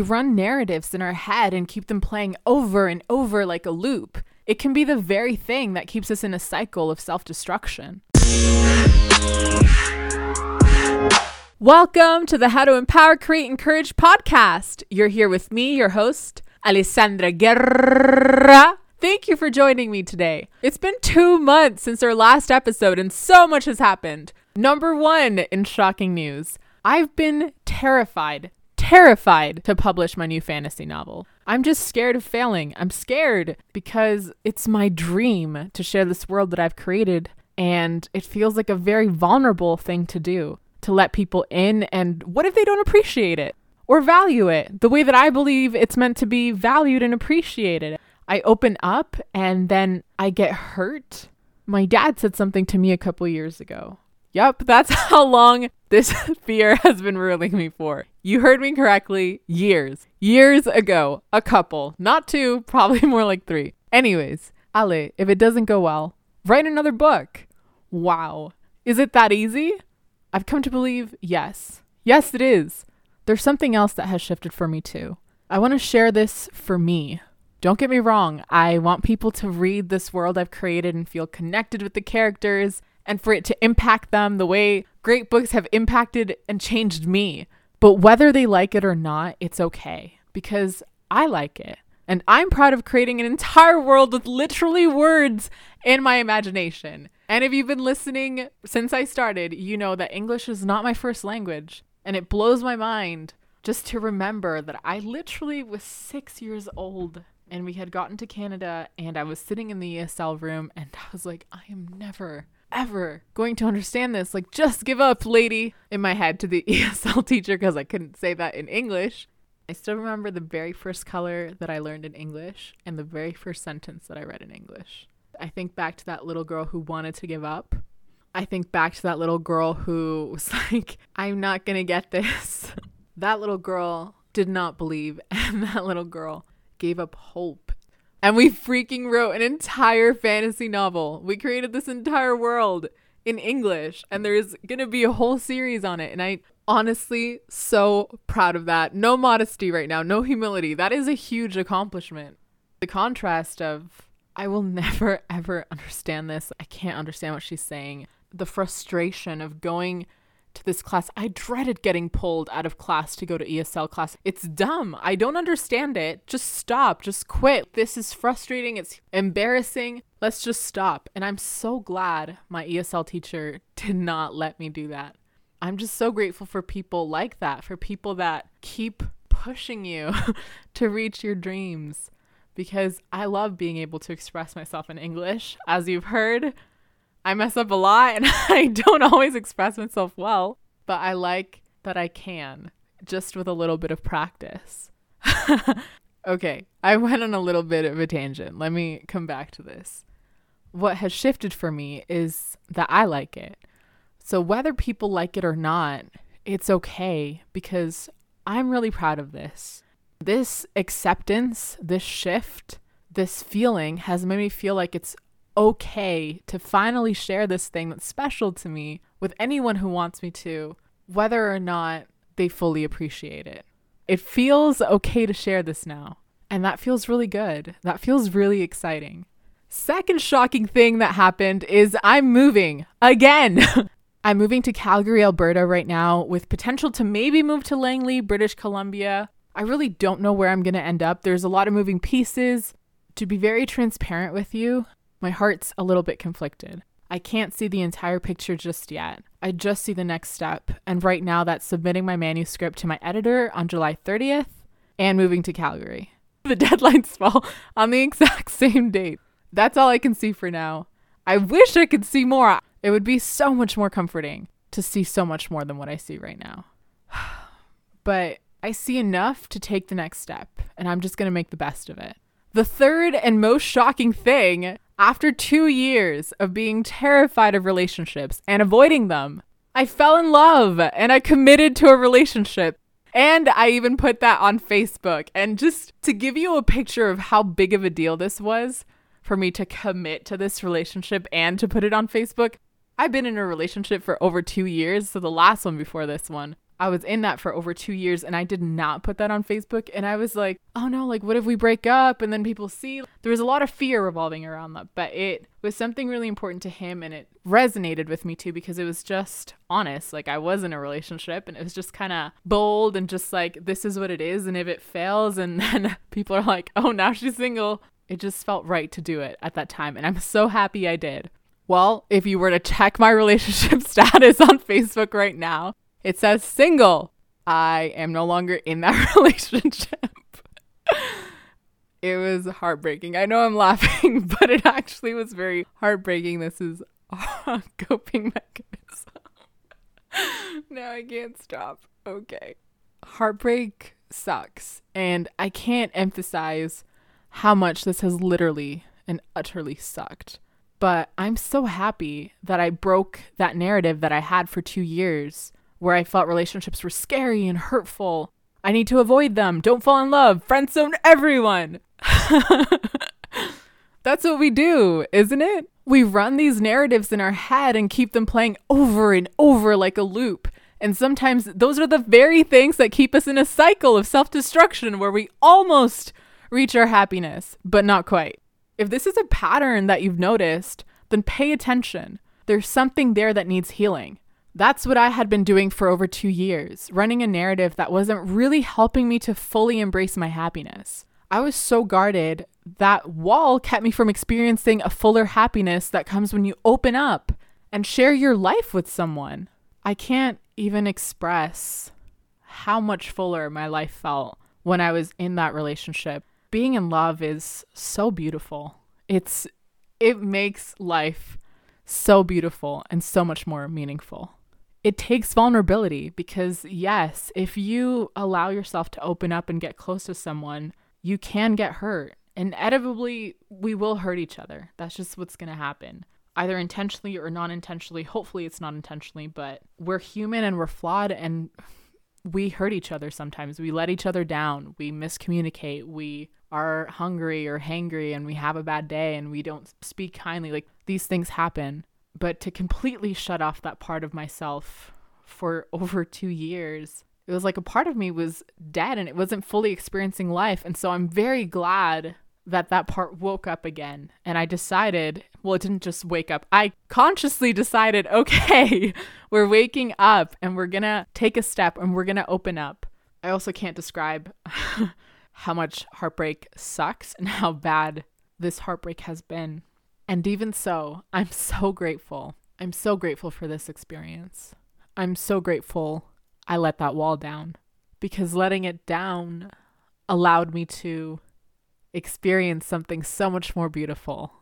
we run narratives in our head and keep them playing over and over like a loop. It can be the very thing that keeps us in a cycle of self destruction. Welcome to the How to Empower, Create, Encourage podcast. You're here with me, your host, Alessandra Guerra. Thank you for joining me today. It's been two months since our last episode, and so much has happened. Number one in shocking news I've been terrified, terrified to publish my new fantasy novel. I'm just scared of failing. I'm scared because it's my dream to share this world that I've created, and it feels like a very vulnerable thing to do to let people in. And what if they don't appreciate it or value it the way that I believe it's meant to be valued and appreciated? I open up and then I get hurt. My dad said something to me a couple years ago. Yep, that's how long this fear has been ruling me for. You heard me correctly. Years. Years ago. A couple. Not two, probably more like three. Anyways, Ale, if it doesn't go well, write another book. Wow. Is it that easy? I've come to believe yes. Yes, it is. There's something else that has shifted for me too. I want to share this for me. Don't get me wrong, I want people to read this world I've created and feel connected with the characters and for it to impact them the way great books have impacted and changed me. But whether they like it or not, it's okay because I like it. And I'm proud of creating an entire world with literally words in my imagination. And if you've been listening since I started, you know that English is not my first language. And it blows my mind just to remember that I literally was six years old and we had gotten to Canada and I was sitting in the ESL room and I was like, I am never, ever going to understand this. Like, just give up, lady, in my head to the ESL teacher because I couldn't say that in English. I still remember the very first color that I learned in English and the very first sentence that I read in English. I think back to that little girl who wanted to give up. I think back to that little girl who was like, I'm not going to get this. that little girl did not believe, and that little girl gave up hope. And we freaking wrote an entire fantasy novel. We created this entire world in English, and there's to be a whole series on it. And I honestly so proud of that. No modesty right now, no humility. That is a huge accomplishment. The contrast of I will never ever understand this. I can't understand what she's saying. The frustration of going to this class. I dreaded getting pulled out of class to go to ESL class. It's dumb. I don't understand it. Just stop. Just quit. This is frustrating. It's embarrassing. Let's just stop. And I'm so glad my ESL teacher did not let me do that. I'm just so grateful for people like that, for people that keep pushing you to reach your dreams because I love being able to express myself in English. As you've heard, I mess up a lot and I don't always express myself well, but I like that I can just with a little bit of practice. okay, I went on a little bit of a tangent. Let me come back to this. What has shifted for me is that I like it. So whether people like it or not, it's okay because I'm really proud of this. This acceptance, this shift, this feeling has made me feel like it's okay to finally share this thing that's special to me with anyone who wants me to, whether or not they fully appreciate it. It feels okay to share this now. And that feels really good. That feels really exciting. Second shocking thing that happened is I'm moving again. I'm moving to Calgary, Alberta right now with potential to maybe move to Langley, British Columbia. I really don't know where I'm going to end up. There's a lot of moving pieces. To be very transparent with you, my heart's a little bit conflicted. I can't see the entire picture just yet. I just see the next step. And right now, that's submitting my manuscript to my editor on July 30th and moving to Calgary. The deadlines fall on the exact same date. That's all I can see for now. I wish I could see more. It would be so much more comforting to see so much more than what I see right now. but I see enough to take the next step, and I'm just going to make the best of it. The third and most shocking thing after two years of being terrified of relationships and avoiding them, I fell in love and I committed to a relationship. And I even put that on Facebook. And just to give you a picture of how big of a deal this was for me to commit to this relationship and to put it on Facebook, I've been in a relationship for over two years. So the last one before this one, I was in that for over two years and I did not put that on Facebook. And I was like, oh no, like, what if we break up and then people see? There was a lot of fear revolving around that, but it was something really important to him and it resonated with me too because it was just honest. Like, I was in a relationship and it was just kind of bold and just like, this is what it is. And if it fails and then people are like, oh, now she's single, it just felt right to do it at that time. And I'm so happy I did. Well, if you were to check my relationship status on Facebook right now, it says single. I am no longer in that relationship. it was heartbreaking. I know I'm laughing, but it actually was very heartbreaking. This is a coping mechanism. now I can't stop. Okay. Heartbreak sucks. And I can't emphasize how much this has literally and utterly sucked. But I'm so happy that I broke that narrative that I had for two years where I felt relationships were scary and hurtful. I need to avoid them. Don't fall in love. Friend zone everyone. That's what we do, isn't it? We run these narratives in our head and keep them playing over and over like a loop. And sometimes those are the very things that keep us in a cycle of self destruction where we almost reach our happiness, but not quite. If this is a pattern that you've noticed, then pay attention. There's something there that needs healing. That's what I had been doing for over two years, running a narrative that wasn't really helping me to fully embrace my happiness. I was so guarded that wall kept me from experiencing a fuller happiness that comes when you open up and share your life with someone. I can't even express how much fuller my life felt when I was in that relationship being in love is so beautiful. It's it makes life so beautiful and so much more meaningful. It takes vulnerability because yes, if you allow yourself to open up and get close to someone, you can get hurt. Inevitably, we will hurt each other. That's just what's going to happen. Either intentionally or non intentionally. Hopefully, it's not intentionally, but we're human and we're flawed and we hurt each other sometimes. We let each other down. We miscommunicate. We are hungry or hangry and we have a bad day and we don't speak kindly, like these things happen. But to completely shut off that part of myself for over two years, it was like a part of me was dead and it wasn't fully experiencing life. And so I'm very glad that that part woke up again. And I decided, well, it didn't just wake up. I consciously decided, okay, we're waking up and we're going to take a step and we're going to open up. I also can't describe how much heartbreak sucks and how bad this heartbreak has been. And even so, I'm so grateful. I'm so grateful for this experience. I'm so grateful I let that wall down because letting it down allowed me to experience something so much more beautiful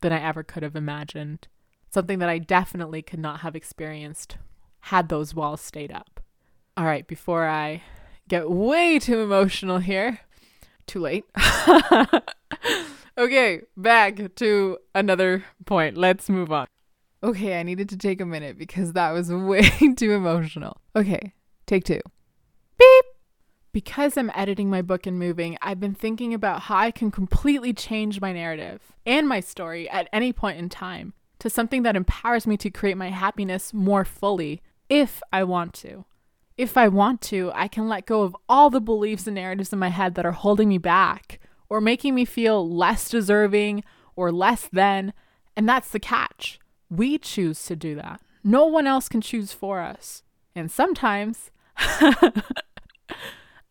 than I ever could have imagined. Something that I definitely could not have experienced had those walls stayed up. All right, before I get way too emotional here, too late. okay, back to another point. Let's move on. Okay, I needed to take a minute because that was way too emotional. Okay, take two. Beep. Because I'm editing my book and moving, I've been thinking about how I can completely change my narrative and my story at any point in time to something that empowers me to create my happiness more fully if I want to if I want to, I can let go of all the beliefs and narratives in my head that are holding me back or making me feel less deserving or less than. And that's the catch. We choose to do that. No one else can choose for us. And sometimes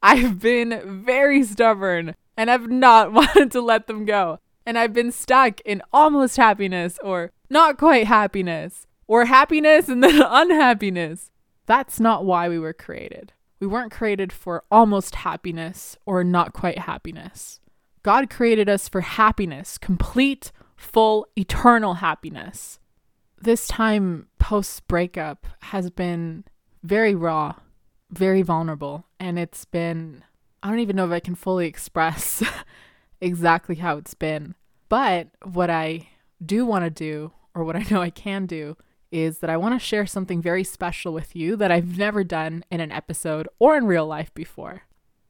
I've been very stubborn and I've not wanted to let them go. And I've been stuck in almost happiness or not quite happiness or happiness and then unhappiness. That's not why we were created. We weren't created for almost happiness or not quite happiness. God created us for happiness, complete, full, eternal happiness. This time post breakup has been very raw, very vulnerable, and it's been, I don't even know if I can fully express exactly how it's been. But what I do want to do, or what I know I can do, is that I want to share something very special with you that I've never done in an episode or in real life before.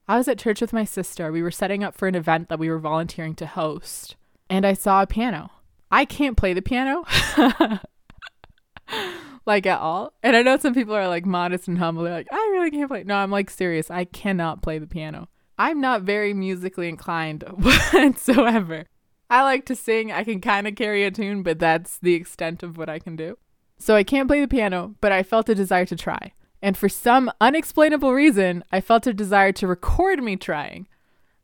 I was at church with my sister. We were setting up for an event that we were volunteering to host, and I saw a piano. I can't play the piano. like at all. And I know some people are like modest and humble. They're like, I really can't play. No, I'm like serious. I cannot play the piano. I'm not very musically inclined whatsoever. I like to sing. I can kind of carry a tune, but that's the extent of what I can do. So I can't play the piano, but I felt a desire to try. And for some unexplainable reason, I felt a desire to record me trying.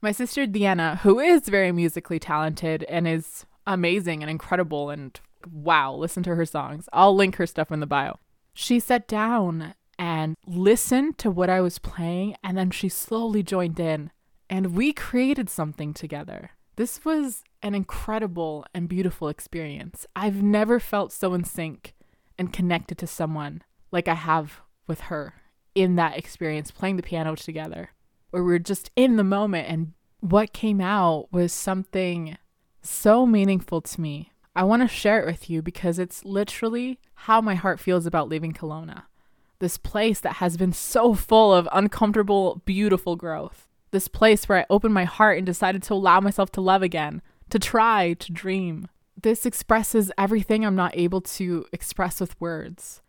My sister Diana, who is very musically talented and is amazing and incredible and wow, listen to her songs. I'll link her stuff in the bio. She sat down and listened to what I was playing and then she slowly joined in and we created something together. This was an incredible and beautiful experience. I've never felt so in sync and connected to someone like I have with her in that experience, playing the piano together, where we were just in the moment. And what came out was something so meaningful to me. I want to share it with you because it's literally how my heart feels about leaving Kelowna. This place that has been so full of uncomfortable, beautiful growth. This place where I opened my heart and decided to allow myself to love again, to try, to dream. This expresses everything I'm not able to express with words.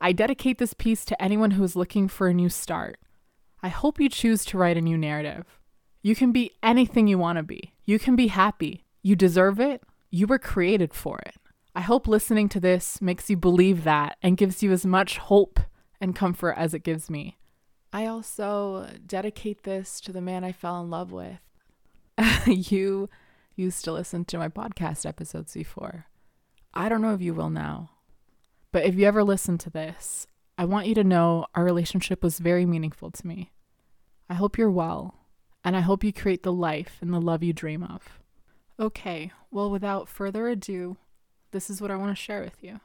I dedicate this piece to anyone who is looking for a new start. I hope you choose to write a new narrative. You can be anything you want to be. You can be happy. You deserve it. You were created for it. I hope listening to this makes you believe that and gives you as much hope and comfort as it gives me. I also dedicate this to the man I fell in love with. you used to listen to my podcast episodes before. I don't know if you will now. But if you ever listen to this, I want you to know our relationship was very meaningful to me. I hope you're well, and I hope you create the life and the love you dream of. Okay, well, without further ado, this is what I want to share with you.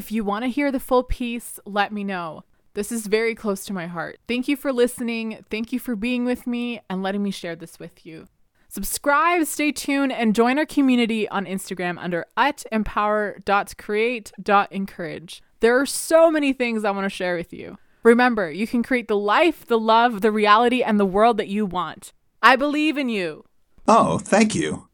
If you want to hear the full piece, let me know. This is very close to my heart. Thank you for listening. Thank you for being with me and letting me share this with you. Subscribe, stay tuned, and join our community on Instagram under at empower.create.encourage. There are so many things I want to share with you. Remember, you can create the life, the love, the reality, and the world that you want. I believe in you. Oh, thank you.